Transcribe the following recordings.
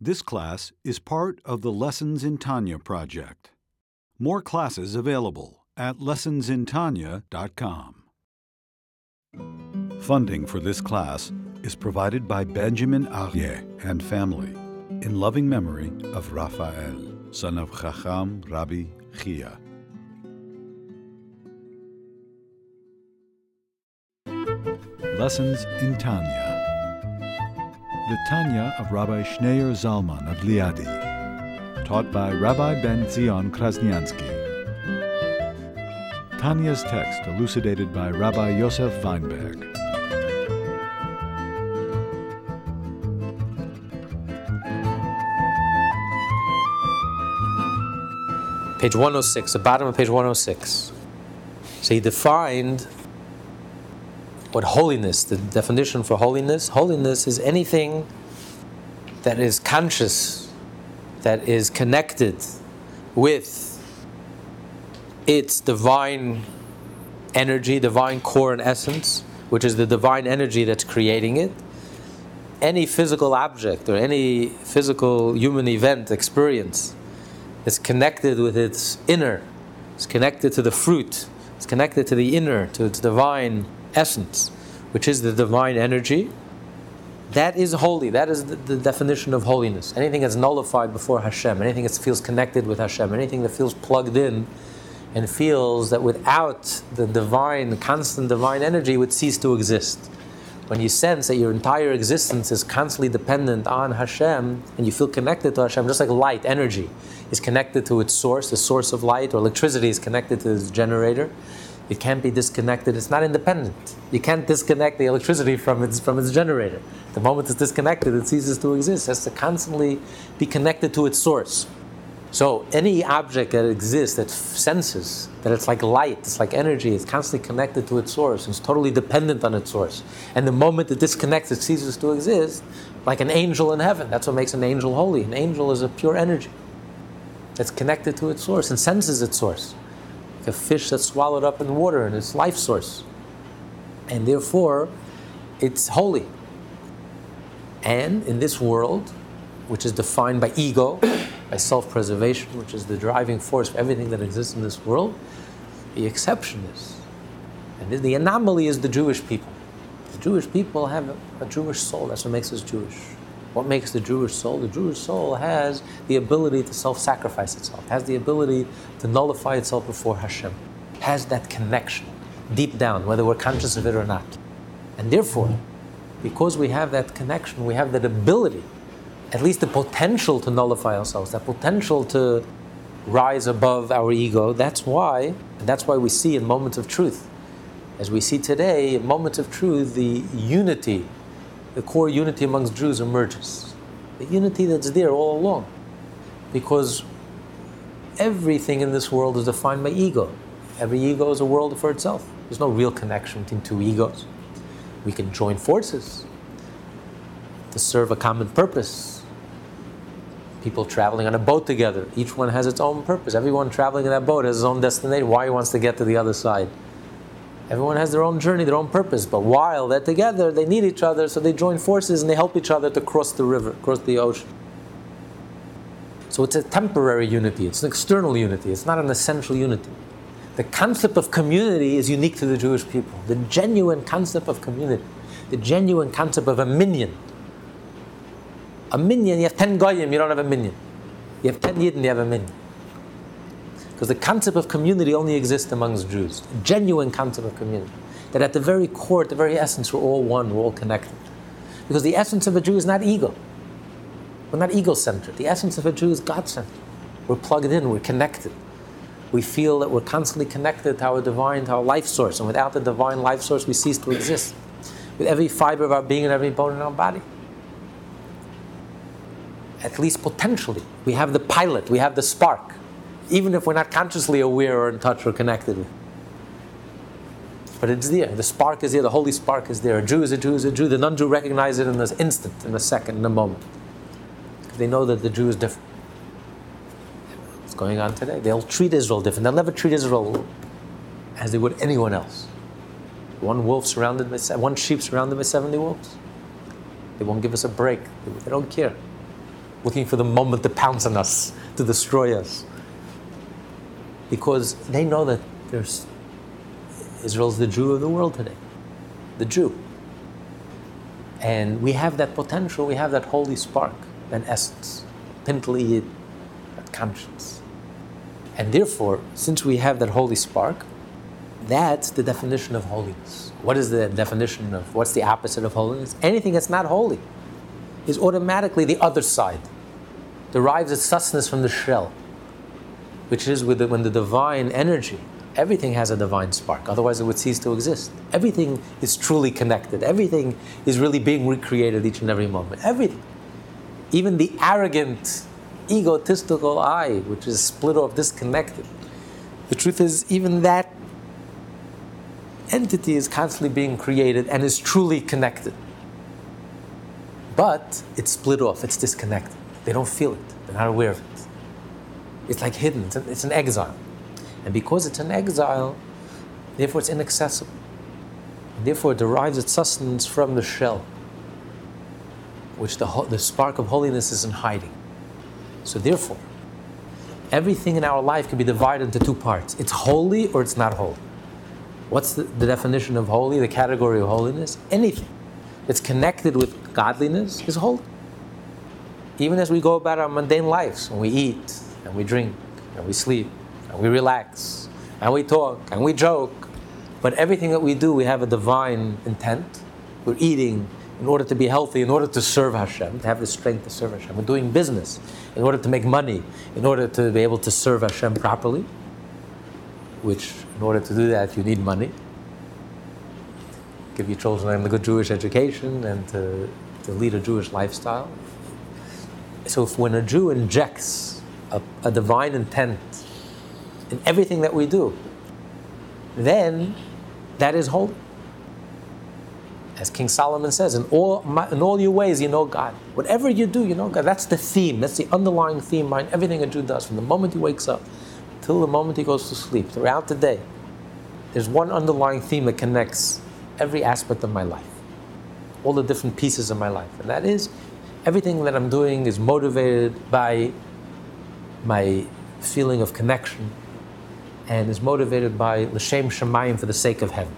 This class is part of the Lessons in Tanya project. More classes available at lessonsintanya.com. Funding for this class is provided by Benjamin Arye and family in loving memory of Raphael, son of Chacham Rabbi Chia. Lessons in Tanya. The Tanya of Rabbi Schneur Zalman of Liadi, taught by Rabbi Ben Zion Krasniansky. Tanya's text elucidated by Rabbi Yosef Weinberg. Page 106, the bottom of page 106. So he defined what holiness, the definition for holiness. Holiness is anything that is conscious, that is connected with its divine energy, divine core and essence, which is the divine energy that's creating it. Any physical object or any physical human event, experience, is connected with its inner, it's connected to the fruit, it's connected to the inner, to its divine essence, which is the divine energy. That is holy. That is the, the, definition of holiness. Anything that's nullified before Hashem, anything that feels connected with Hashem, anything that feels plugged in and feels that without the divine, constant divine energy, would cease to exist. When you sense that your entire existence is constantly dependent on Hashem and you feel connected to Hashem, just like light, energy is connected to its source, the source of light, or electricity is connected to its generator. It can't be disconnected. It's not independent. You can't disconnect the electricity from its from its generator. The moment it's disconnected, it ceases to exist. It has to constantly be connected to its source. So any object that exists that senses that it's like light, it's like energy, it's constantly connected to its source, it's totally dependent on its source. And the moment it disconnects, it ceases to exist, like an angel in heaven. That's what makes an angel holy. An angel is a pure energy that's connected to its source and senses its source. A fish that's swallowed up in water and its life source. And therefore, it's holy. And in this world, which is defined by ego, by self preservation, which is the driving force for everything that exists in this world, the exception is, and the anomaly is the Jewish people. The Jewish people have a Jewish soul, that's what makes us Jewish. What makes the Jewish soul? The Jewish soul has the ability to self sacrifice itself, has the ability to nullify itself before Hashem, has that connection deep down, whether we're conscious of it or not. And therefore, because we have that connection, we have that ability, at least the potential to nullify ourselves, that potential to rise above our ego. That's why, that's why we see in moments of truth, as we see today, in moments of truth, the unity the core unity amongst Jews emerges. The unity that's there all along. Because everything in this world is defined by ego. Every ego is a world for itself. There's no real connection between two egos. We can join forces to serve a common purpose. People traveling on a boat together, each one has its own purpose. Everyone traveling in that boat has his own destination, why he wants to get to the other side. Everyone has their own journey, their own purpose. But while they're together, they need each other, so they join forces and they help each other to cross the river, cross the ocean. So it's a temporary unity, it's an external unity, it's not an essential unity. The concept of community is unique to the Jewish people. The genuine concept of community, the genuine concept of a minyan. A minyan, you have 10 goyim, you don't have a minyan. You have 10 yidden, you have a minyan. Because the concept of community only exists amongst Jews. A genuine concept of community. That at the very core, at the very essence, we're all one, we're all connected. Because the essence of a Jew is not ego. We're not ego centered. The essence of a Jew is God centered. We're plugged in, we're connected. We feel that we're constantly connected to our divine, to our life source. And without the divine life source, we cease to exist. With every fiber of our being and every bone in our body. At least potentially. We have the pilot, we have the spark even if we're not consciously aware or in touch or connected. But it's there. The spark is there. The holy spark is there. A Jew is a Jew is a Jew. The non-Jew recognizes it in this instant, in a second, in a moment. They know that the Jew is different. What's going on today? They'll treat Israel different. They'll never treat Israel as they would anyone else. One wolf surrounded by one sheep surrounded by seventy wolves. They won't give us a break. They don't care. looking for the moment to pounce on us, to destroy us. Because they know that there's Israel's the Jew of the world today, the Jew. And we have that potential, we have that holy spark, that essence, pintli that conscience. And therefore, since we have that holy spark, that's the definition of holiness. What is the definition of what's the opposite of holiness? Anything that's not holy is automatically the other side, derives its sustenance from the shell, which is with the, when the divine energy everything has a divine spark. Otherwise, it would cease to exist. Everything is truly connected. Everything is really being recreated each and every moment. Everything. Even the arrogant, egotistical I, which is split off, disconnected. The truth is, even that entity is constantly being created and is truly connected. But it's split off, it's disconnected. They don't feel it, they're not aware of it. It's like hidden, it's an, it's an exile. And because it's an exile, therefore it's inaccessible. Therefore it derives its sustenance from the shell, which the, the spark of holiness is in hiding. So therefore, everything in our life can be divided into two parts. It's holy or it's not holy. What's the, the definition of holy, the category of holiness? Anything that's connected with godliness is holy. Even as we go about our mundane lives, when we eat and we drink and we sleep and we relax, and we talk, and we joke. But everything that we do, we have a divine intent. We're eating in order to be healthy, in order to serve Hashem, to have the strength to serve Hashem. We're doing business in order to make money, in order to be able to serve Hashem properly, which, in order to do that, you need money. Give your children a good Jewish education and to, to lead a Jewish lifestyle. So, if when a Jew injects a, a divine intent in everything that we do, then that is holy. As King Solomon says, in all, in all your ways, you know God. Whatever you do, you know God. That's the theme, that's the underlying theme behind everything a Jew does, from the moment he wakes up till the moment he goes to sleep, throughout the day. There's one underlying theme that connects every aspect of my life, all the different pieces of my life. And that is everything that I'm doing is motivated by my feeling of connection and is motivated by l'shem shamayim for the sake of heaven.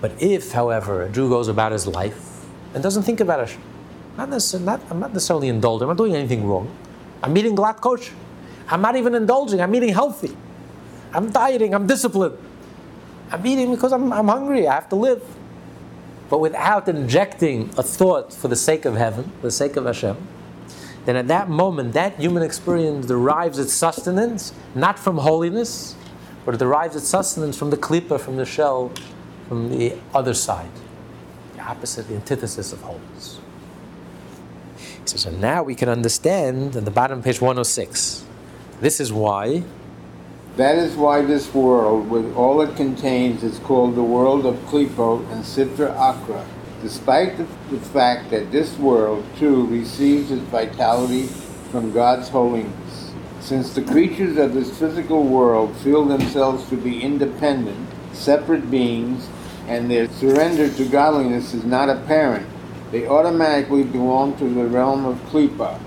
But if, however, a Jew goes about his life and doesn't think about it, not necessarily, not, I'm not necessarily indulging, I'm not doing anything wrong. I'm eating glatt kosher. I'm not even indulging, I'm eating healthy. I'm dieting, I'm disciplined. I'm eating because I'm, I'm hungry, I have to live. But without injecting a thought for the sake of heaven, for the sake of Hashem, then at that moment, that human experience derives its sustenance not from holiness, but it derives its sustenance from the klipa, from the shell, from the other side, the opposite, the antithesis of holiness. And now we can understand in the bottom page 106. This is why. That is why this world, with all it contains, is called the world of Klipo and Sitra Achra despite the, the fact that this world, too, receives its vitality from God's holiness. Since the creatures of this physical world feel themselves to be independent, separate beings, and their surrender to godliness is not apparent, they automatically belong to the realm of Klippa.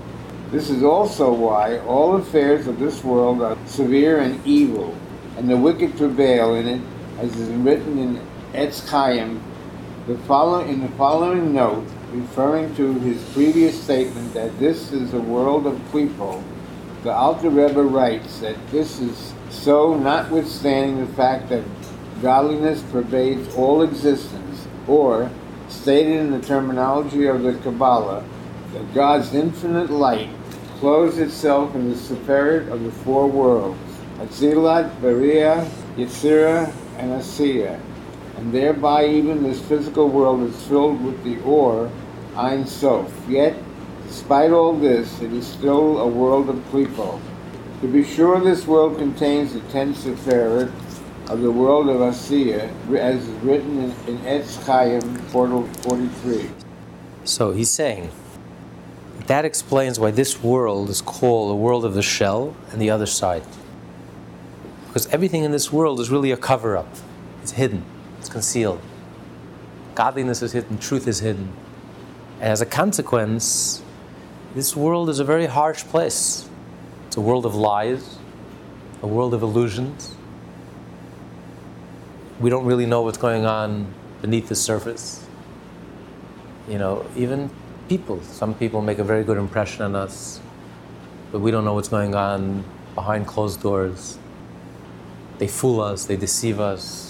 This is also why all affairs of this world are severe and evil, and the wicked prevail in it, as is written in Etz Chaim the in the following note, referring to his previous statement that this is a world of people, the Alter Rebbe writes that this is so notwithstanding the fact that godliness pervades all existence, or, stated in the terminology of the Kabbalah, that God's infinite light clothes itself in the spirit of the four worlds, Atzilut, Beria, Yetzirah, and Asiya and thereby even this physical world is filled with the Or, Ein Sof. Yet, despite all this, it is still a world of Klipo. To be sure, this world contains the ten Sephirot of the world of Asiya, as is written in, in Etz Chaim, portal 43. So he's saying, that explains why this world is called the world of the shell and the other side. Because everything in this world is really a cover up, it's hidden. It's concealed. Godliness is hidden, truth is hidden. And as a consequence, this world is a very harsh place. It's a world of lies, a world of illusions. We don't really know what's going on beneath the surface. You know, even people, some people make a very good impression on us, but we don't know what's going on behind closed doors. They fool us, they deceive us.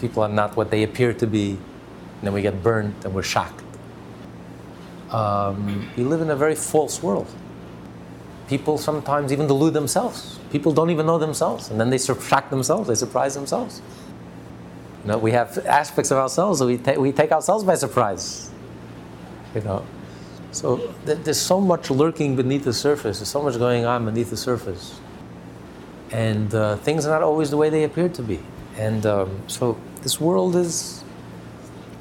People are not what they appear to be, and then we get burnt and we're shocked. Um, we live in a very false world. People sometimes even delude themselves. People don't even know themselves, and then they shock themselves, they surprise themselves. You know, we have aspects of ourselves that we, ta- we take ourselves by surprise. You know, so th- there's so much lurking beneath the surface. There's so much going on beneath the surface, and uh, things are not always the way they appear to be. And um, so this world is,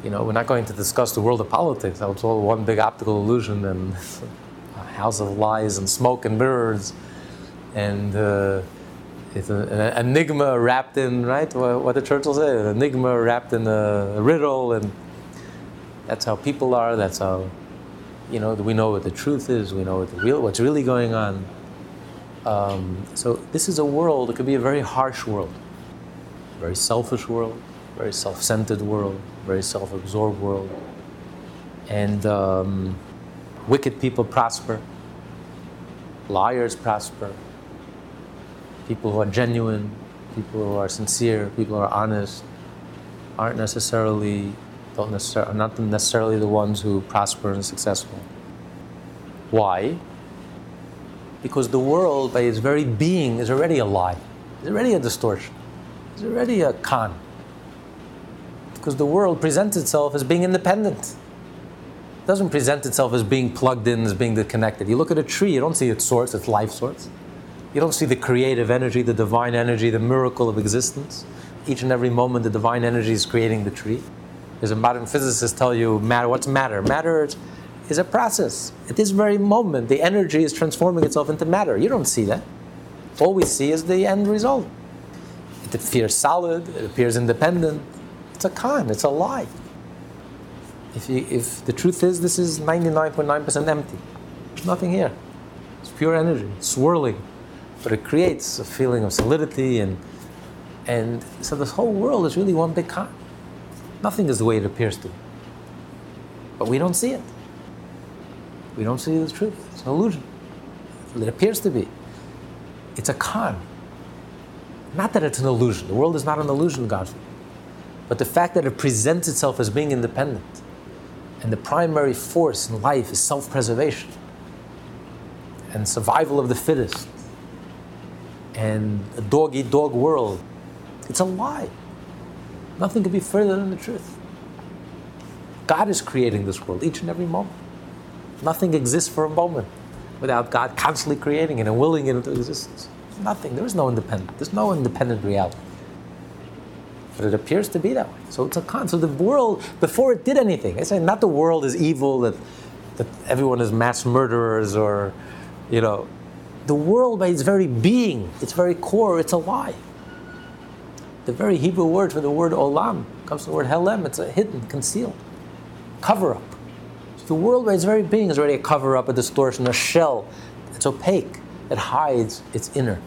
you know, we're not going to discuss the world of politics. It's all one big optical illusion and a house of lies and smoke and mirrors, and. Uh, it's an, an enigma wrapped in right what, did Churchill say? An enigma wrapped in a riddle and that's how people are. That's how you know we know what the truth is. We know what the real what's really going on. Um, so this is a world. It could be a very harsh world very selfish world very self-centered world very self-absorbed world and um, wicked people prosper liars prosper people who are genuine, people who are sincere, people who are honest, aren't necessarily don't necessarily not necessarily the ones who prosper and successful. Why? Because the world, by its very being, is already a lie. It's already a distortion. It's already a con. Because the world presents itself as being independent. It doesn't present itself as being plugged in, as being connected. You look at a tree, you don't see its source, its life source. You don't see the creative energy, the divine energy, the miracle of existence. Each and every moment, the divine energy is creating the tree. As a modern physicist tell you, matter. What's matter? Matter is a process. At this very moment, the energy is transforming itself into matter. You don't see that. All we see is the end result. It appears solid. It appears independent. It's a con. It's a lie. If, you, if the truth is, this is 99.9% empty. There's nothing here. It's pure energy, swirling but it creates a feeling of solidity and and so this whole world is really one big con. Nothing is the way it appears to. But we don't see it. We don't see the truth. It's an illusion. It appears to be. It's a con. Not that it's an illusion. The world is not an illusion, God. But the fact that it presents itself as being independent. And the primary force in life is self preservation and survival of the fittest and a dog eat dog world. It's a lie. Nothing could be further than the truth. God is creating this world each and every moment. Nothing exists for a moment without God constantly creating it and willing it into existence. Nothing. There is no independent. There's no independent reality. But it appears to be that way. So it's a con. So the world, before it did anything, I say not the world is evil, that, that everyone is mass murderers or, you know, the world by its very being, its very core, it's a lie. The very Hebrew word for the word olam comes from the word helem, it's a hidden, concealed, cover up. So the world by its very being is already a cover up, a distortion, a shell. It's opaque. It hides its inner,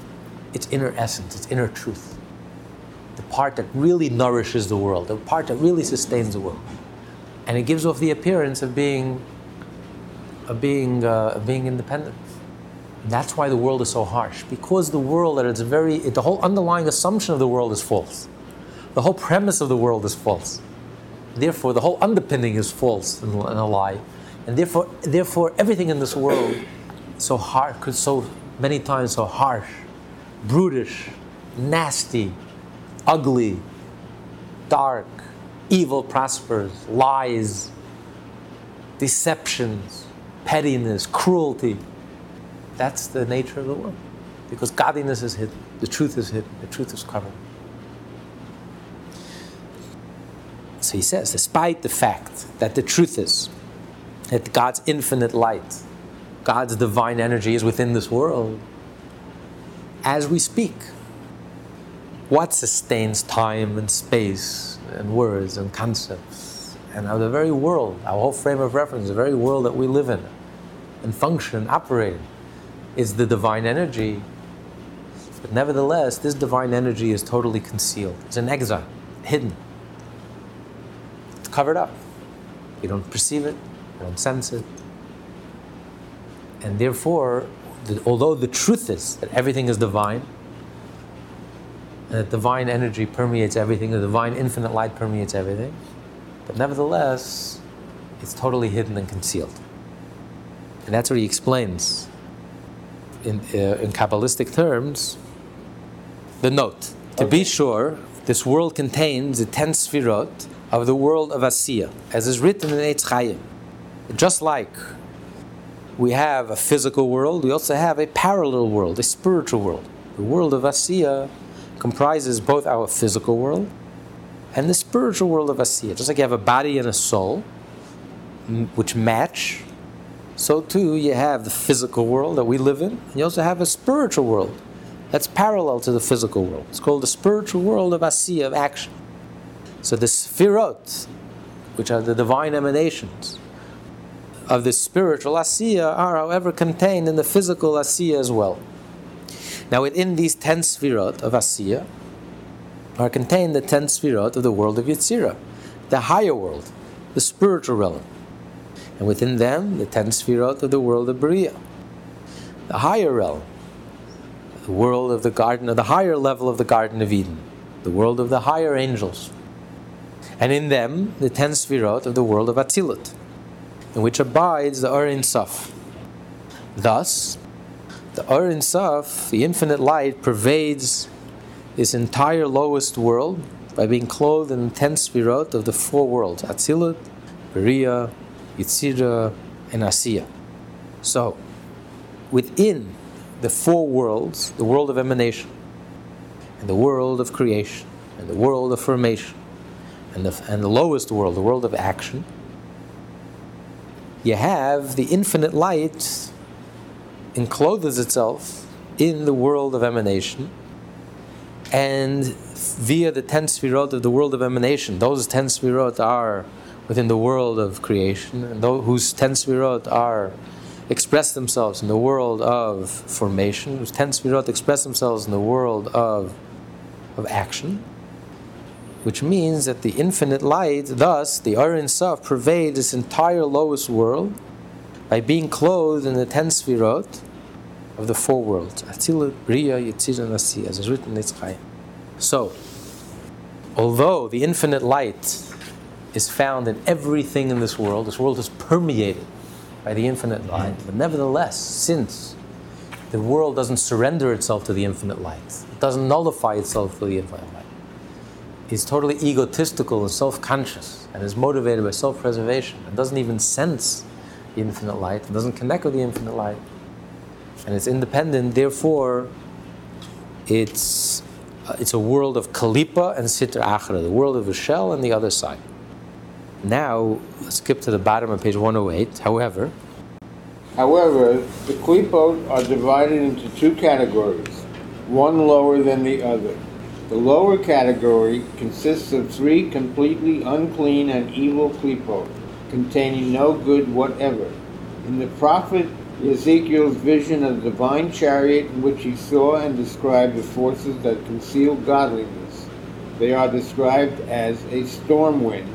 its inner essence, its inner truth. The part that really nourishes the world, the part that really sustains the world. And it gives off the appearance of being, of being, uh, being independent. That's why the world is so harsh, because the world at its very, the whole underlying assumption of the world is false. The whole premise of the world is false. Therefore, the whole underpinning is false and, a lie. And therefore, therefore, everything in this world so hard, so many times so harsh, brutish, nasty, ugly, dark, evil prospers, lies, deceptions, pettiness, cruelty. That's the nature of the world. Because godliness is hidden, the truth is hidden, the truth is covered. So he says, despite the fact that the truth is that God's infinite light, God's divine energy is within this world, as we speak, what sustains time and space and words and concepts and the very world, our whole frame of reference, the very world that we live in, and function operate is the divine energy. But nevertheless, this divine energy is totally concealed. It's an exile, hidden. It's covered up. You don't perceive it, you don't sense it. And therefore, the, although the truth is that everything is divine, and that divine energy permeates everything, the divine infinite light permeates everything, but nevertheless, it's totally hidden and concealed. And that's what he explains in, uh, in Kabbalistic terms. The note. To be sure, this world contains the ten sfirot of the world of Asiya, as is written in Eitz Chaim. Just like we have a physical world, we also have a parallel world, a spiritual world. The world of Asiya comprises both our physical world and the spiritual world of Asiya. Just like you have a body and a soul, which match, so too you have the physical world that we live in, and you also have a spiritual world that's parallel to the physical world. It's called the spiritual world of Asiya, of action. So the Sfirot, which are the divine emanations of the spiritual Asiya, are, however, contained in the physical Asiya as well. Now, within these ten Sfirot of Asiya are contained the ten Sfirot of the world of Yetzirah, the higher world, the spiritual realm and within them the ten sfirot of the world of Bria, the higher realm, the world of the garden, of the higher level of the Garden of Eden, the world of the higher angels, and in them the ten sfirot of the world of Atzilut, in which abides the Or Ein Sof. Thus, the Or Ein Sof, the infinite light, pervades this entire lowest world by being clothed in the ten sfirot of the four worlds: Atzilut, Beria, Yitzira, and Asiya. So, within the four worlds, the world of emanation, and the world of creation, and the world of formation, and the, and the lowest world, the world of action, you have the infinite light encloses itself in the world of emanation, and via the ten sfirot of the world of emanation, those ten sfirot are within the world of creation, and those whose ten sfirot are express themselves in the world of formation, whose ten sfirot express themselves in the world of of action, which means that the infinite light, thus the Or Ein Sof, pervades this entire lowest world by being clothed in the ten sfirot of the four worlds, Atzilut, Bria, Yitzir, and as is written in Eitz So, although the infinite light is found in everything in this world. This world is permeated by the infinite light. But nevertheless, since the world doesn't surrender itself to the infinite light, it doesn't nullify itself to the infinite light, it's totally egotistical and self conscious and is motivated by self preservation and doesn't even sense infinite light and doesn't connect with the infinite light. And it's independent, therefore, it's, uh, it's a world of Kalipa and Sitra Achra, the world of a shell and the other side. Now, skip to the bottom of page 108. However, However, the klipot are divided into two categories, one lower than the other. The lower category consists of three completely unclean and evil klipot, containing no good whatever. In the prophet Ezekiel's vision of the divine chariot in which he saw and described the forces that conceal godliness, they are described as a storm wind,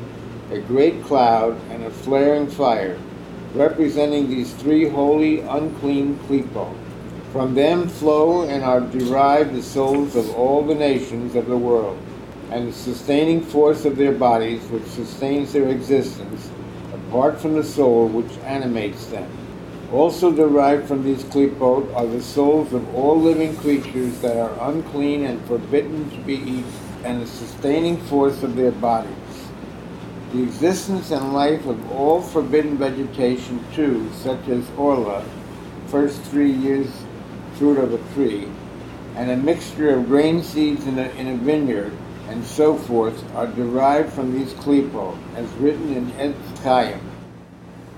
a great cloud, and a flaring fire, representing these three holy, unclean klipot. From them flow and are derived the souls of all the nations of the world, and the sustaining force of their bodies, which sustains their existence, apart from the soul which animates them. Also derived from these klipot are the souls of all living creatures that are unclean and forbidden to be eaten, and the sustaining force of their bodies. The existence and life of all forbidden vegetation too, such as orla, first three years fruit of a tree, and a mixture of grain seeds in a, in a vineyard, and so forth, are derived from these klipot, as written in Etz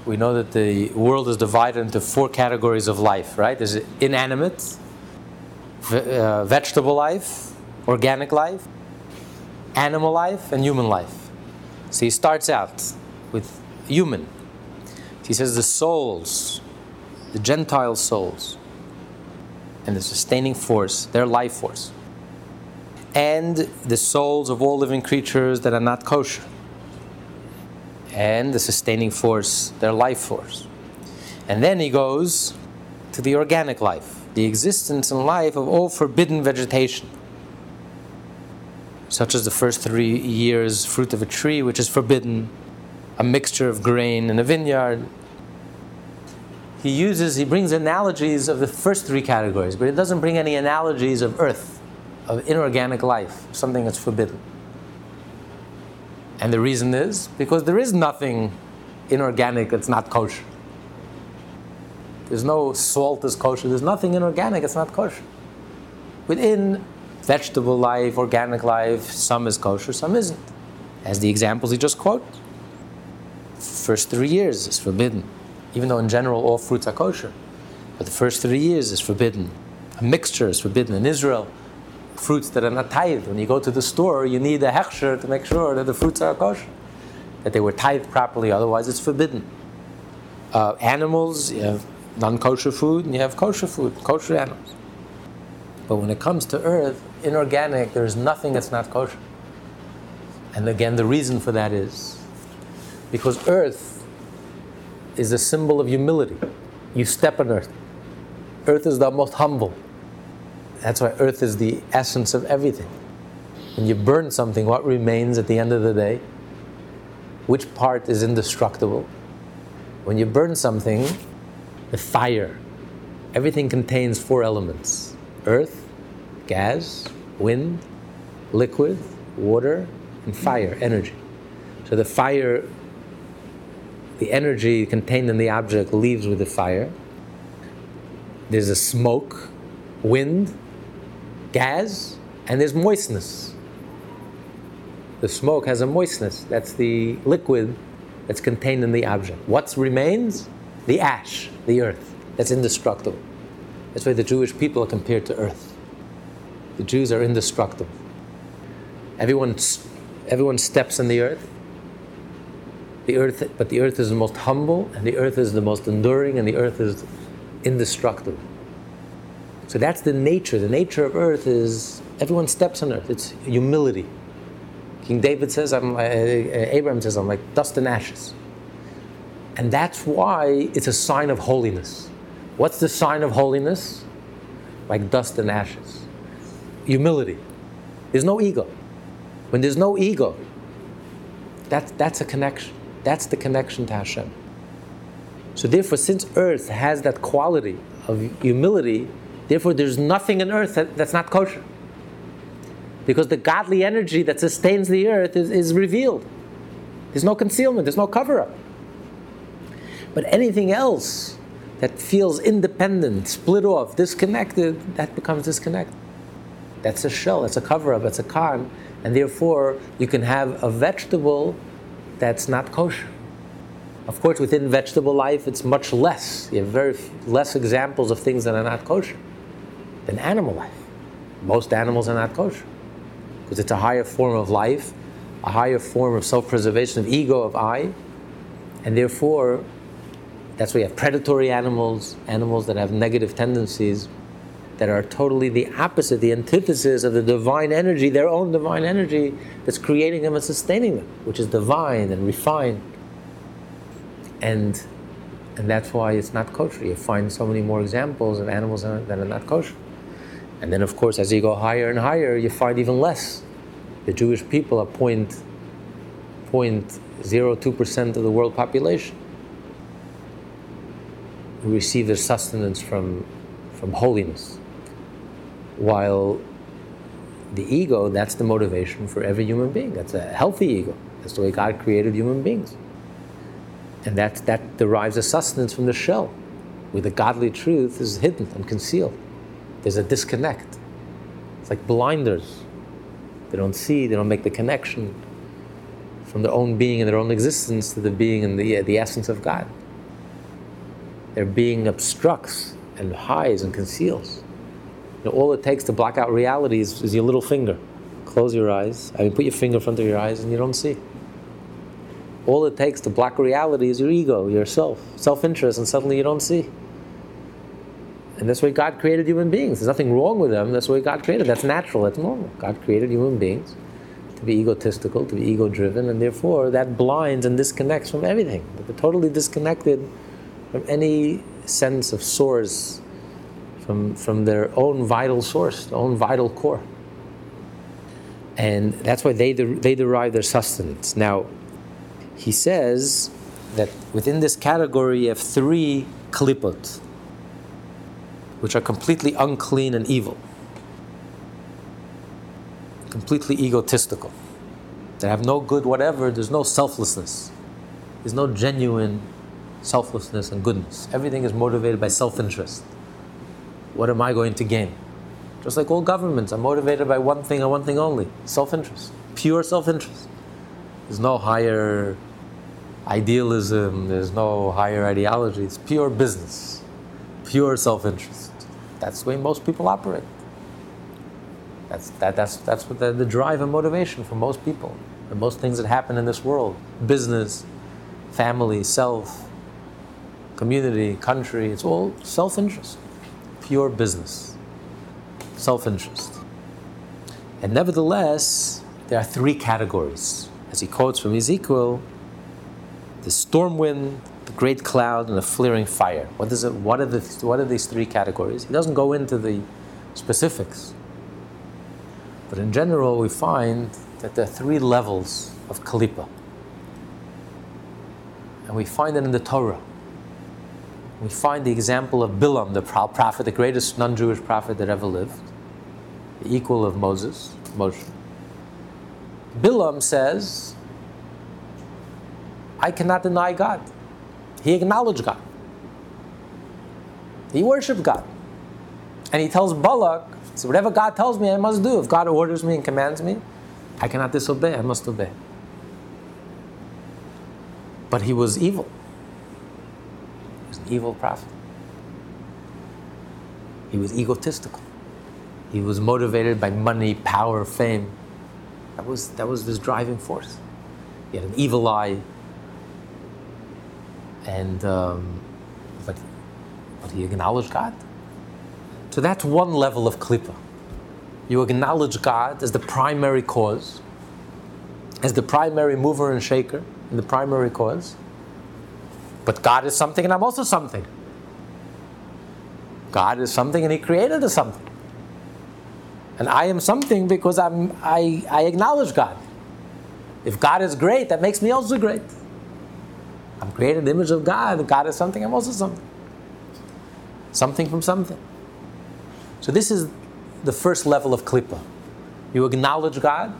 we know that the world is divided into four categories of life, right? There's inanimate, uh, vegetable life, organic life, animal life, and human life. So he starts out with human. He says the souls the Gentile souls, and the sustaining force, their life force, and the souls of all living creatures that are not kosher, and the sustaining force, their life force. And then he goes to the organic life, the existence and life of all forbidden vegetation, such as the first three years' fruit of a tree, which is forbidden, a mixture of grain in a vineyard. He uses, he brings analogies of the first three categories, but he doesn't bring any analogies of earth, of inorganic life, something that's forbidden. And the reason is because there is nothing inorganic that's not kosher. There's no salt that's kosher. There's nothing inorganic that's not kosher. Within vegetable life, organic life, some is kosher, some isn't. As the examples he just quoted. First three years is forbidden, even though in general all fruits are kosher. But the first three years is forbidden. A mixture is forbidden. In Israel, fruits that are not tithed. When you go to the store, you need a hechsher to make sure that the fruits are kosher, that they were tithed properly, otherwise it's forbidden. Uh, animals, you have non-kosher food and you have kosher food, kosher animals. But when it comes to earth, inorganic, there is nothing that's not kosher. And again, the reason for that is because earth is a symbol of humility. You step on earth. Earth is the most humble. That's why earth is the essence of everything. When you burn something, what remains at the end of the day? Which part is indestructible? When you burn something, the fire, everything contains four elements earth, gas, wind, liquid, water, and fire, energy. So the fire, the energy contained in the object leaves with the fire. There's a smoke, wind, gas, and there's moistness. The smoke has a moistness. That's the liquid that's contained in the object. What remains? The ash, the earth. That's indestructible. That's why the Jewish people are compared to earth. The Jews are indestructible. Everyone, everyone steps in the earth. The earth, but the earth is the most humble, and the earth is the most enduring, and the earth is indestructible. So that's the nature. The nature of earth is everyone steps on earth. It's humility. King David says, I'm, uh, Abraham says, I'm like dust and ashes. And that's why it's a sign of holiness. What's the sign of holiness? Like dust and ashes. Humility. There's no ego. When there's no ego, that, that's a connection. That's the connection to Hashem. So, therefore, since earth has that quality of humility, Therefore, there's nothing on earth that, that's not kosher. Because the godly energy that sustains the earth is, is revealed. There's no concealment, there's no cover up. But anything else that feels independent, split off, disconnected, that becomes disconnected. That's a shell, that's a cover up, that's a con, and therefore you can have a vegetable that's not kosher. Of course, within vegetable life, it's much less. You have very less examples of things that are not kosher than animal life. Most animals are not kosher because it's a higher form of life, a higher form of self preservation, of ego, of I, and therefore that's why you have predatory animals, animals that have negative tendencies that are totally the opposite, the antithesis of the divine energy, their own divine energy that's creating them and sustaining them, which is divine and refined. And, and that's why it's not kosher. You find so many more examples of animals that are not kosher. And then, of course, as you go higher and higher, you find even less. The Jewish people are point, point zero two percent of the world population who receive their sustenance from, from holiness. While the ego, that's the motivation for every human being. That's a healthy ego. That's the way God created human beings. And that, that derives a sustenance from the shell, where the godly truth is hidden and concealed. There's a disconnect. It's like blinders. They don't see, they don't make the connection from their own being and their own existence to the being and the, uh, the essence of God. Their being obstructs and hides and conceals. You know, all it takes to block out reality is, is your little finger. Close your eyes. I mean, put your finger in front of your eyes and you don't see. All it takes to block reality is your ego, yourself, self interest, and suddenly you don't see. And that's why God created human beings. There's nothing wrong with them. That's why God created. That's natural. That's normal. God created human beings to be egotistical, to be ego driven, and therefore that blinds and disconnects from everything. They're totally disconnected from any sense of source, from, from their own vital source, their own vital core. And that's why they, they derive their sustenance. Now, he says that within this category have three klipot, which are completely unclean and evil completely egotistical. They have no good whatever, there's no selflessness. There's no genuine selflessness and goodness. Everything is motivated by self interest. What am I going to gain? Just like all governments are motivated by one thing and one thing only self interest, pure self interest. There's no higher idealism, there's no higher ideology, it's pure business, pure self interest. That's the way most people operate. That's, that, that's, that's what the, the drive and motivation for most people. And most things that happen in this world business, family, self, community, country it's all self interest, pure business, self interest. And nevertheless, there are three categories. As he quotes from Ezekiel the storm wind, the great cloud, and the flaring fire. What, is it, what, are the, what are these three categories? He doesn't go into the specifics. But in general, we find that there are three levels of kalipa. And we find it in the Torah. We find the example of Bilam, the prophet, the greatest non Jewish prophet that ever lived, the equal of Moses, Moshe. Bilam says, I cannot deny God. He acknowledged God. He worshiped God. And he tells Balak, so whatever God tells me, I must do. If God orders me and commands me, I cannot disobey. I must obey. But he was evil. He was an evil prophet. He was egotistical. He was motivated by money, power, fame. That was, that was his driving force. He had an evil eye. And, um, but, but he acknowledged God. So that's one level of klippa. You acknowledge God as the primary cause, as the primary mover and shaker, and the primary cause. But God is something and I'm also something. God is something and He created us something. And I am something because I'm, I, I acknowledge God. If God is great, that makes me also great. I'm created the image of God. God is something, I'm also something. Something from something. So this is the first level of klippa. You acknowledge God,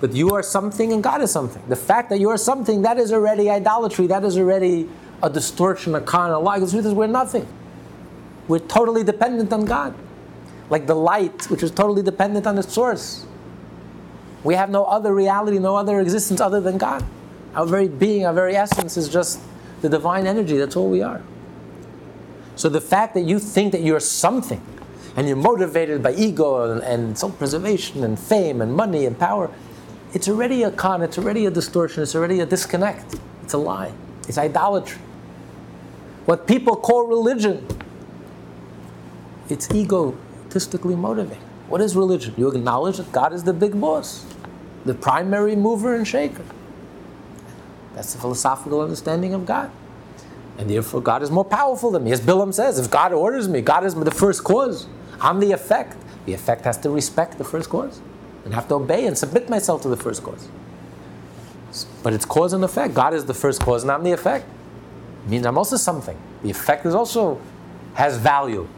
but you are something and God is something. The fact that you are something, that is already idolatry. That is already a distortion, a con, a lie. The truth is we're nothing. We're totally dependent on God. Like the light, which is totally dependent on its source. We have no other reality, no other existence other than God. Our very being, our very essence is just the divine energy. That's all we are. So the fact that you think that you're something, and you're motivated by ego and, and self preservation and fame and money and power, it's already a con, it's already a distortion, it's already a disconnect. It's a lie, it's idolatry. What people call religion, it's egotistically motivated. What is religion? You acknowledge that God is the big boss, the primary mover and shaker. That's the philosophical understanding of God. And therefore, God is more powerful than me. As Bilam says, if God orders me, God is the first cause. I'm the effect. The effect has to respect the first cause and have to obey and submit myself to the first cause. But it's cause and effect. God is the first cause and I'm the effect. It means I'm also something. The effect is also has value,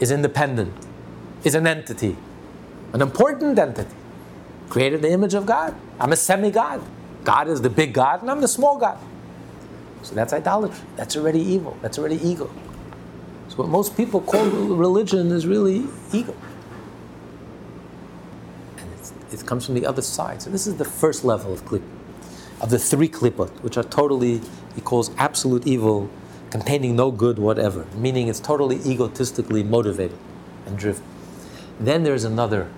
is independent, is an entity, an important entity, created the image of God. I'm a semi-God. God is the big God and I'm the small God. So that's idolatry. That's already evil. That's already ego. So what most people call religion is really ego. And it comes from the other side. So this is the first level of klip, of the three klipot, which are totally, he calls absolute evil, containing no good whatever, meaning it's totally egotistically motivated and driven. Then there's another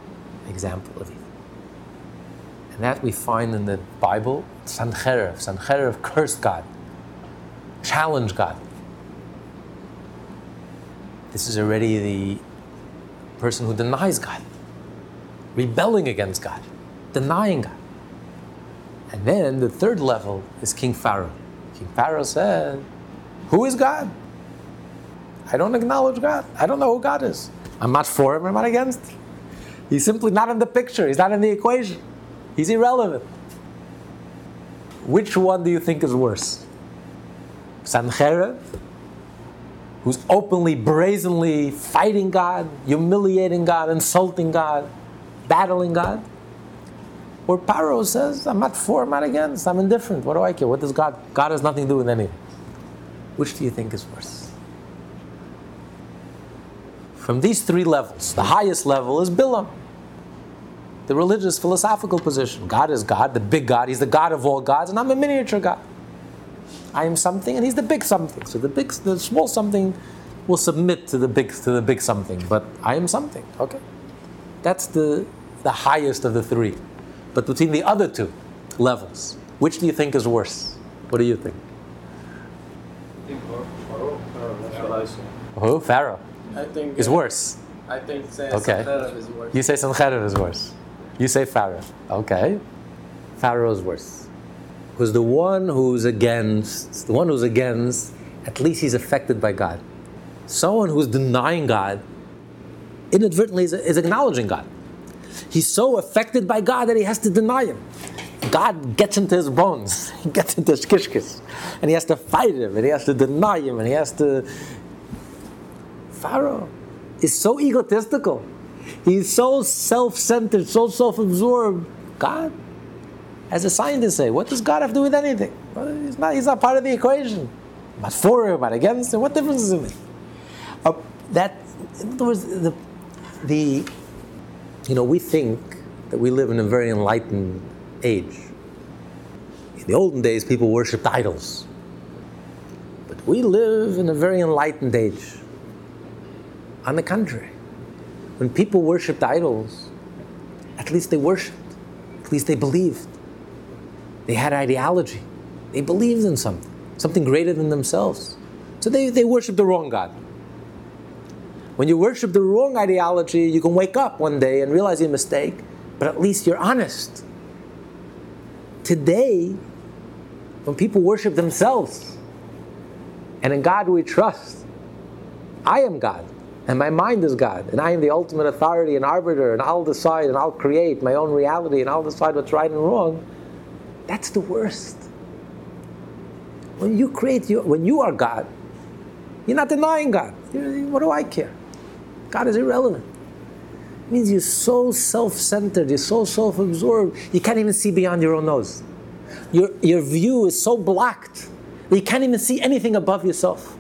example of evil. And that we find in the Bible, Sancherib. Sancherib cursed God, challenged God This is already the person who denies God, rebelling against God, denying God. And then the third level is King Pharaoh. King Pharaoh said, Who is God? I don't acknowledge God. I don't know who God is. I'm not for him, I'm not against him. He's simply not in the picture, he's not in the equation. He's irrelevant. Which one do you think is worse? Sancherib, who's openly, brazenly fighting God, humiliating God, insulting God, battling God? Or Paro says, I'm not for, I'm not against, I'm indifferent. What do I care? What does God? God has nothing to do with anything. Which do you think is worse? From these three levels, the highest level is Bilam, the religious philosophical position. God is God, the big God, He's the God of all gods, and I'm a miniature God. I am something, and He's the big something. So the big, the small something will submit to the big to the big something, but I am something. Okay, that's the the highest of the three. But between the other two levels, which do you think is worse? What do you think? I think Pharaoh. Pharaoh, that's I. Who? Pharaoh I think is worse. I think say Okay. Sancherib is worse. You say Sancherib is worse. You say Pharaoh. Okay. Pharaoh is worse. Because the one who's against, the one who's against, at least he's affected by God. Someone who's denying God inadvertently is, is acknowledging God. He's so affected by God that he has to deny him. God gets into his bones, he gets into his kishkis, and he has to fight him, and he has to deny him, and he has to. Pharaoh is so egotistical. He's so self-centered, so self-absorbed. God, as a scientist say, what does God have to do with anything? He's not. He's not part of the equation. Not for him, I'm not against him. What difference does it make? Uh, that, in other words, the, the, you know, we think that we live in a very enlightened age. In the olden days, people worshipped idols, but we live in a very enlightened age. On the contrary, when people worshipped idols, at least they worshipped, at least they believed. They had ideology. They believed in something, something greater than themselves. So they, they worshiped the wrong God. When you worship the wrong ideology, you can wake up one day and realize your mistake, but at least you're honest. Today, when people worship themselves, and in God we trust, I am God, and my mind is God, and I am the ultimate authority and arbiter, and I'll decide and I'll create my own reality, and I'll decide what's right and wrong. That's the worst. When you create, your, when you are God, you're not denying God. What do I care? God is irrelevant. It means you're so self-centered, you're so self-absorbed, you can't even see beyond your own nose. Your, your view is so blocked that you can't even see anything above yourself.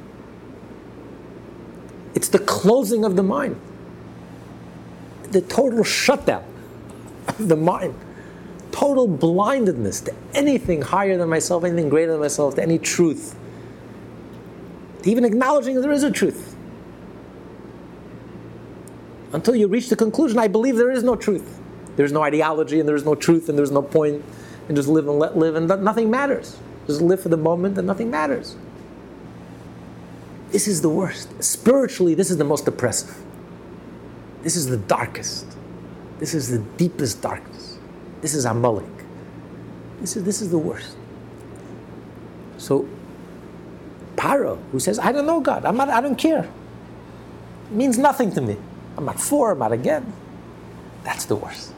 It's the closing of the mind, the total shutdown of the mind, total blindedness to anything higher than myself, anything greater than myself, to any truth, to even acknowledging that there is a truth. Until you reach the conclusion, I believe there is no truth. There's no ideology, and there is no truth, and there's no point, and just live and let live, and nothing matters. Just live for the moment, and nothing matters. This is the worst. Spiritually, this is the most oppressive. This is the darkest. This is the deepest darkness. This is Amalek. This is, this is the worst. So, Paro, who says, I don't know God, I'm not, I don't care, means nothing to me. I'm not for, I'm not again. That's the worst.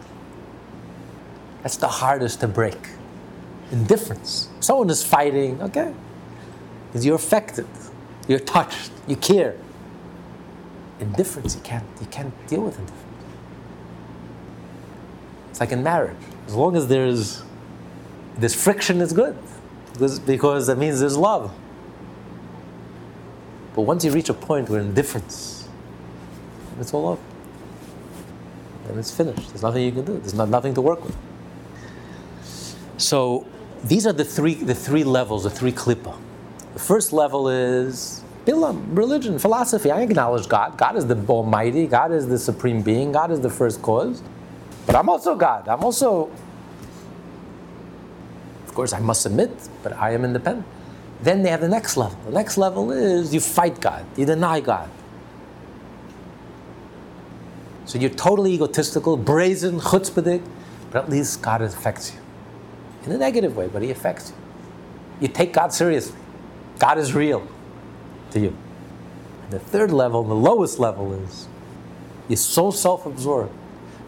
That's the hardest to break. Indifference. Someone is fighting, okay? Because you're affected, you're touched, you care. Indifference, you can't, you can't deal with indifference. It's like in marriage. As long as there's this friction is good. Because, that means there's love. But once you reach a point where indifference, it's all over. And it's finished. There's nothing you can do. There's not, nothing to work with. So these are the three the three levels, the three klippa. First level is bilam, religion, philosophy. I acknowledge God. God is the Almighty. God is the supreme being. God is the first cause. But I'm also God. I'm also, of course, I must submit, but I am independent. Then they have the next level. The next level is you fight God, you deny God. So you're totally egotistical, brazen, chutzpahdik, but at least God affects you. In a negative way, but He affects you. You take God seriously. God is real to you. And the third level, the lowest level, is you're so self absorbed,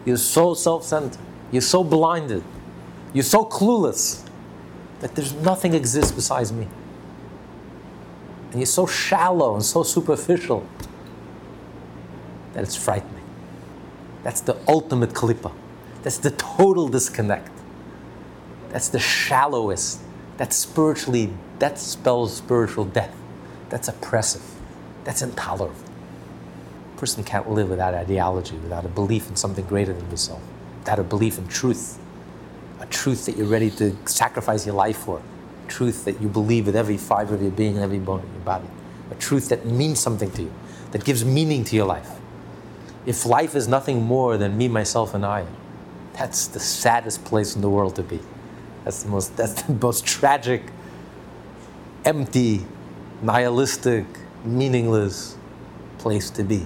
you're so self centered, you're so blinded, you're so clueless that there's nothing exists besides me. And you're so shallow and so superficial that it's frightening. That's the ultimate klippa. That's the total disconnect. That's the shallowest. That's spiritually, that spells spiritual death. That's oppressive. That's intolerable. A person can't live without ideology, without a belief in something greater than yourself, without a belief in truth, a truth that you're ready to sacrifice your life for, a truth that you believe with every fiber of your being and every bone in your body, a truth that means something to you, that gives meaning to your life. If life is nothing more than me, myself, and I, that's the saddest place in the world to be. That's the most, that's the most tragic, empty, nihilistic, meaningless place to be.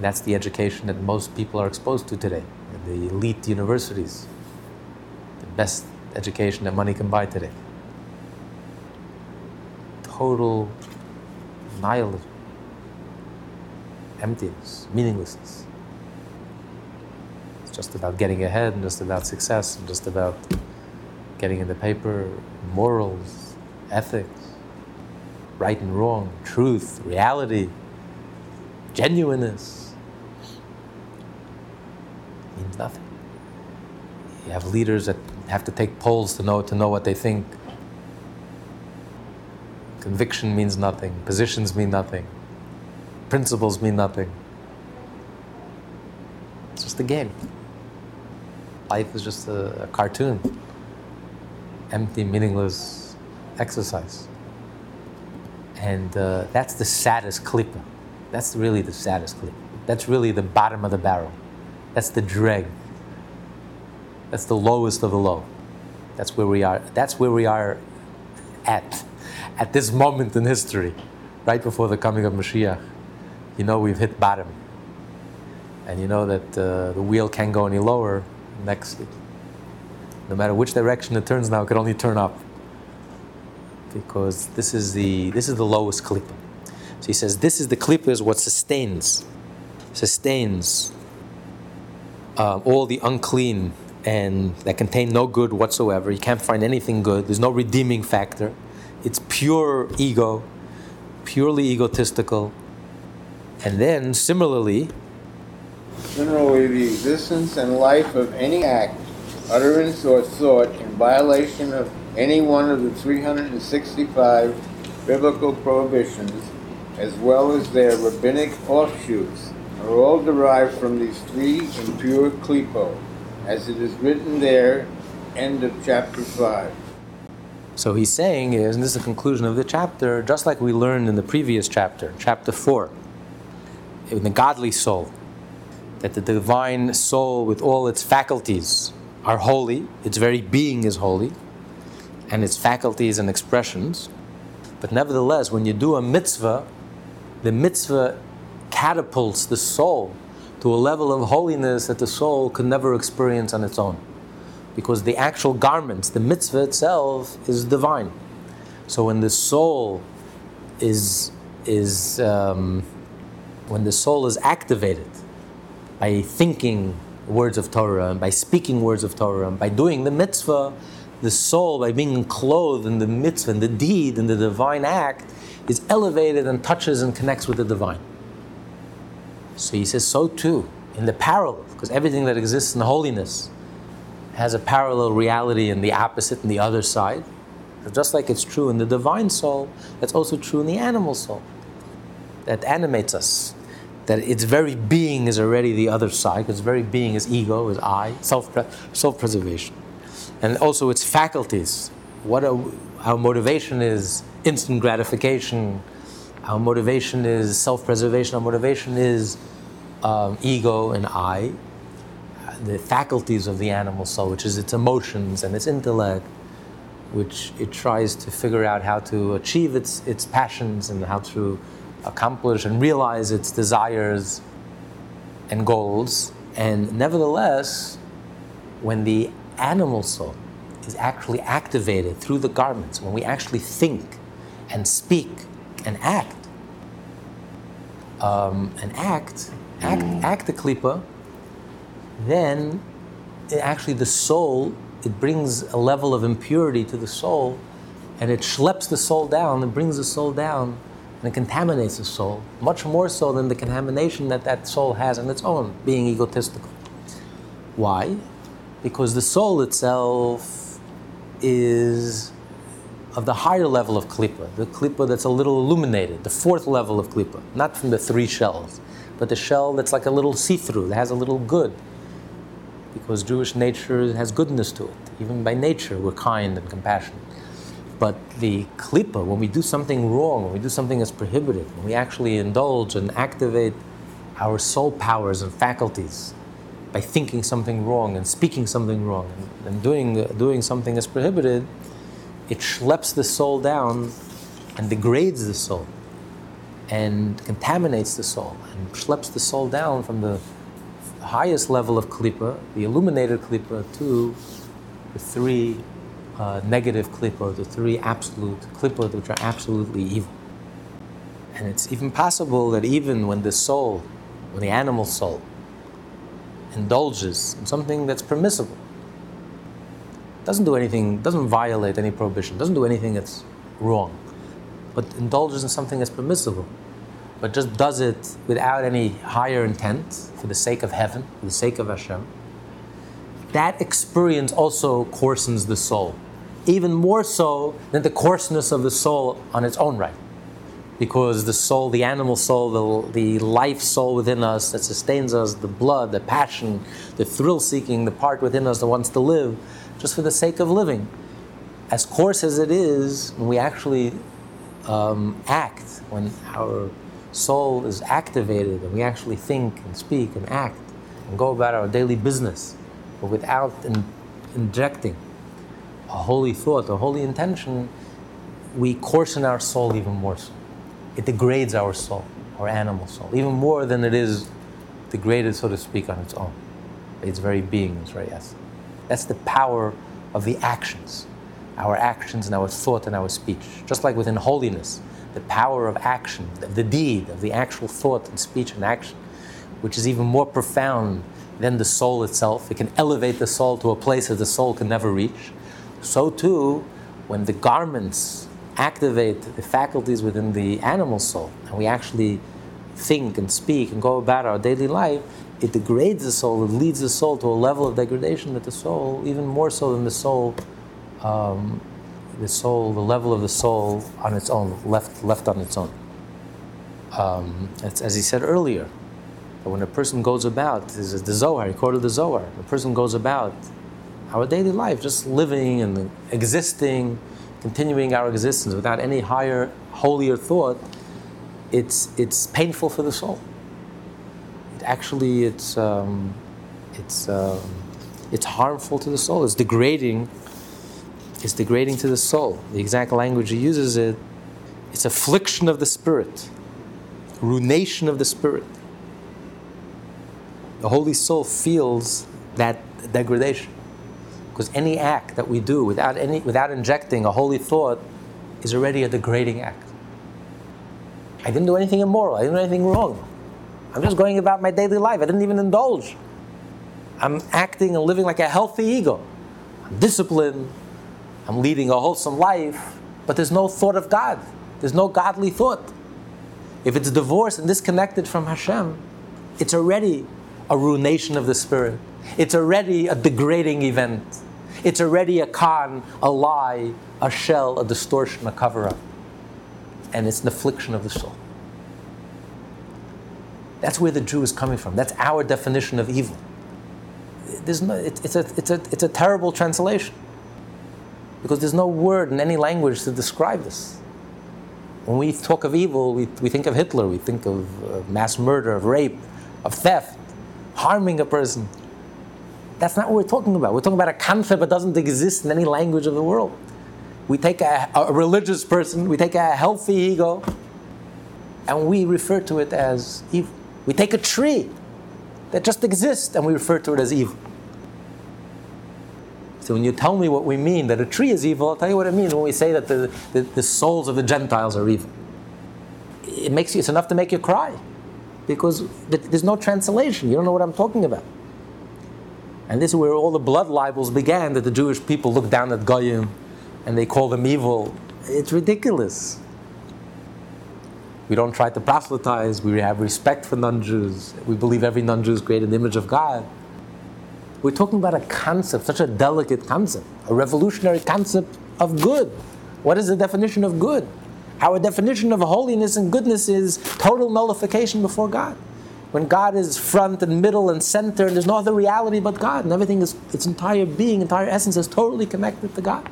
That's the education that most people are exposed to today, in the elite universities. The best education that money can buy today. Total nihilism, emptiness, meaninglessness. Just about getting ahead and just about success and just about getting in the paper, morals, ethics right and wrong, truth, reality, genuineness means nothing. You have leaders that have to take polls to know to know what they think. Conviction means nothing. Positions mean nothing. Principles mean nothing. It's just a game. Life is just a, a cartoon. Empty, meaningless exercise. And uh, that's the saddest klippa. That's really the saddest klippa. That's really the bottom of the barrel. That's the dreg. That's the lowest of the low. That's where we are. That's where we are at, at this moment in history, right before the coming of Mashiach. You know we've hit bottom, and you know that uh, the wheel can't go any lower. Next, no matter which direction it turns now, it can only turn up because this is the this is the lowest klippa. So he says this is the klippa is what sustains, sustains uh, all the unclean and that contain no good whatsoever. You can't find anything good. There's no redeeming factor. It's pure ego, purely egotistical. And then similarly, Similarly, the existence and life of any act, utterance, or thought in violation of any one of the 365 biblical prohibitions, as well as their rabbinic offshoots, are all derived from these three impure klipo, as it is written there, end of chapter 5. so he's saying is, and this is the conclusion of the chapter, just like we learned in the previous chapter, chapter 4, in the godly soul, that the divine soul with all its faculties are holy, its very being is holy, and its faculties and expressions. But nevertheless, when you do a mitzvah, the mitzvah catapults the soul to a level of holiness that the soul could never experience on its own. Because the actual garments, the mitzvah itself, is divine. So when the soul is, is um, when the soul is activated by thinking words of Torah and by speaking words of Torah and by doing the mitzvah, the soul, by being clothed in the mitzvah, in the deed, in the divine act, is elevated and touches and connects with the divine. So he says, so too, in the parallel, because everything that exists in holiness has a parallel reality in the opposite and the other side. So just like it's true in the divine soul, that's also true in the animal soul. That animates us. That its very being is already the other side, because its very being is ego, is I, self self preservation and also its faculties. What our motivation is instant gratification. Our motivation is self-preservation. Our motivation is um, ego and I. The faculties of the animal soul, which is its emotions and its intellect, which it tries to figure out how to achieve its its passions and how to accomplish and realize its desires. and goals, and nevertheless, when the animal soul is actually activated through the garments, when we actually think and speak and act, um, and act, act, act the klipa, then it actually the soul, it brings a level of impurity to the soul, and it schleps the soul down and brings the soul down and it contaminates the soul, much more so than the contamination that that soul has on its own, being egotistical. Why? Because the soul itself is of the higher level of klipa, the klipa that's a little illuminated, the fourth level of klipa, not from the three shells, but the shell that's like a little see-through, that has a little good. Because Jewish nature has goodness to it. Even by nature, we're kind and compassionate. But the klipa, when we do something wrong, when we do something that's prohibited, when we actually indulge and activate our soul powers and faculties by thinking something wrong and speaking something wrong and, and doing, doing something that's prohibited, it schleps the soul down and degrades the soul and contaminates the soul and schleps the soul down from the highest level of klipa, the illuminated klipa, to the three uh, negative klipa, the three absolute klipa which are absolutely evil. And it's even possible that even when the soul, when the animal soul, indulges in something that's permissible, doesn't do anything, doesn't violate any prohibition, doesn't do anything that's wrong, but indulges in something that's permissible, but just does it without any higher intent for the sake of heaven, for the sake of Hashem, that experience also coarsens the soul, even more so than the coarseness of the soul on its own right. Because the soul, the animal soul, the, the life soul within us that sustains us, the blood, the passion, the thrill seeking, the part within us that wants to live, just for the sake of living. As coarse as it is, when we actually um, act, when our soul is activated and we actually think and speak and act and go about our daily business, but without in, injecting a holy thought, a holy intention, we coarsen our soul even more so. It degrades our soul, our animal soul, even more than it is degraded, so to speak, on its own. Its very being, its very essence. That's the power of the actions, our actions and our thought and our speech. Just like within holiness, the power of action, of the deed, of the actual thought and speech and action, which is even more profound than the soul itself. It can elevate the soul to a place that the soul can never reach. So too, when the garments activate the faculties within the animal soul, and we actually think and speak and go about our daily life, it degrades the soul, it leads the soul to a level of degradation that the soul, even more so than the soul, um, the soul, the level of the soul on its own, left, left on its own. Um, as he said earlier, that when a person goes about, this is the Zohar, he quoted the Zohar, a person goes about our daily life, just living and existing, continuing our existence without any higher, holier thought, it's, it's painful for the soul actually it's um, it's um, it's harmful to the soul. It's degrading. It's degrading to the soul. The exact language he uses it. It's affliction of the spirit, ruination of the spirit. The holy soul feels that degradation because any act that we do without any without injecting a holy thought is already a degrading act. I didn't do anything immoral. I didn't do anything wrong. I'm just going about my daily life. I didn't even indulge. I'm acting and living like a healthy ego. I'm disciplined. I'm leading a wholesome life, but there's no thought of God. There's no godly thought. If it's divorced and disconnected from Hashem, it's already a ruination of the spirit. It's already a degrading event. It's already a con, a lie, a shell, a distortion, a cover up. And it's an affliction of the soul. That's where the Jew is coming from. That's our definition of evil. There's no, it, it's, a, it's, a, it's a terrible translation because there's no word in any language to describe this. When we talk of evil, we, we think of Hitler, we think of uh, mass murder, of rape, of theft, harming a person. That's not what we're talking about. We're talking about a concept that doesn't exist in any language of the world. We take a, a religious person, we take a healthy ego, and we refer to it as evil. We take a tree. that just exists and we refer to it as evil. So when you tell me what we mean that a tree is evil, I'll tell you what it means when we say that the, the, the souls of the Gentiles are evil. It makes you, it's enough to make you cry because there's no translation. You don't know what I'm talking about. And this is where all the blood libels began that the Jewish people look down at Goyim and they call them evil. It's ridiculous. We don't try to proselytize. We have respect for non Jews. We believe every non Jew is created in the image of God. We're talking about a concept, such a delicate concept, a revolutionary concept of good. What is the definition of good? Our definition of holiness and goodness is total nullification before God. When God is front and middle and center, and there's no other reality but God, and everything is, its entire being, entire essence is totally connected to God.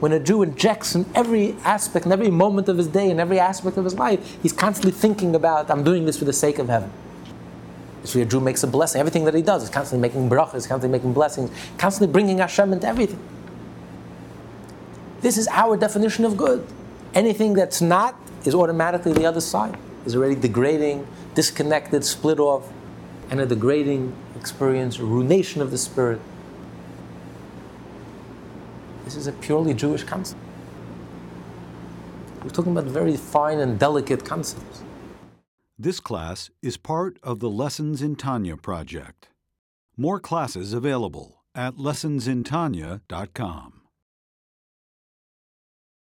When a Jew injects in every aspect, in every moment of his day, in every aspect of his life, he's constantly thinking about, I'm doing this for the sake of heaven. So a Jew makes a blessing. Everything that he does is constantly making brachas, constantly making blessings, constantly bringing Hashem into everything. This is our definition of good. Anything that's not is automatically the other side, is already degrading, disconnected, split off, and a degrading experience, ruination of the spirit. This is a purely Jewish concept. We're talking about very fine and delicate concepts. This class is part of the Lessons in Tanya project. More classes available at lessonsintanya.com.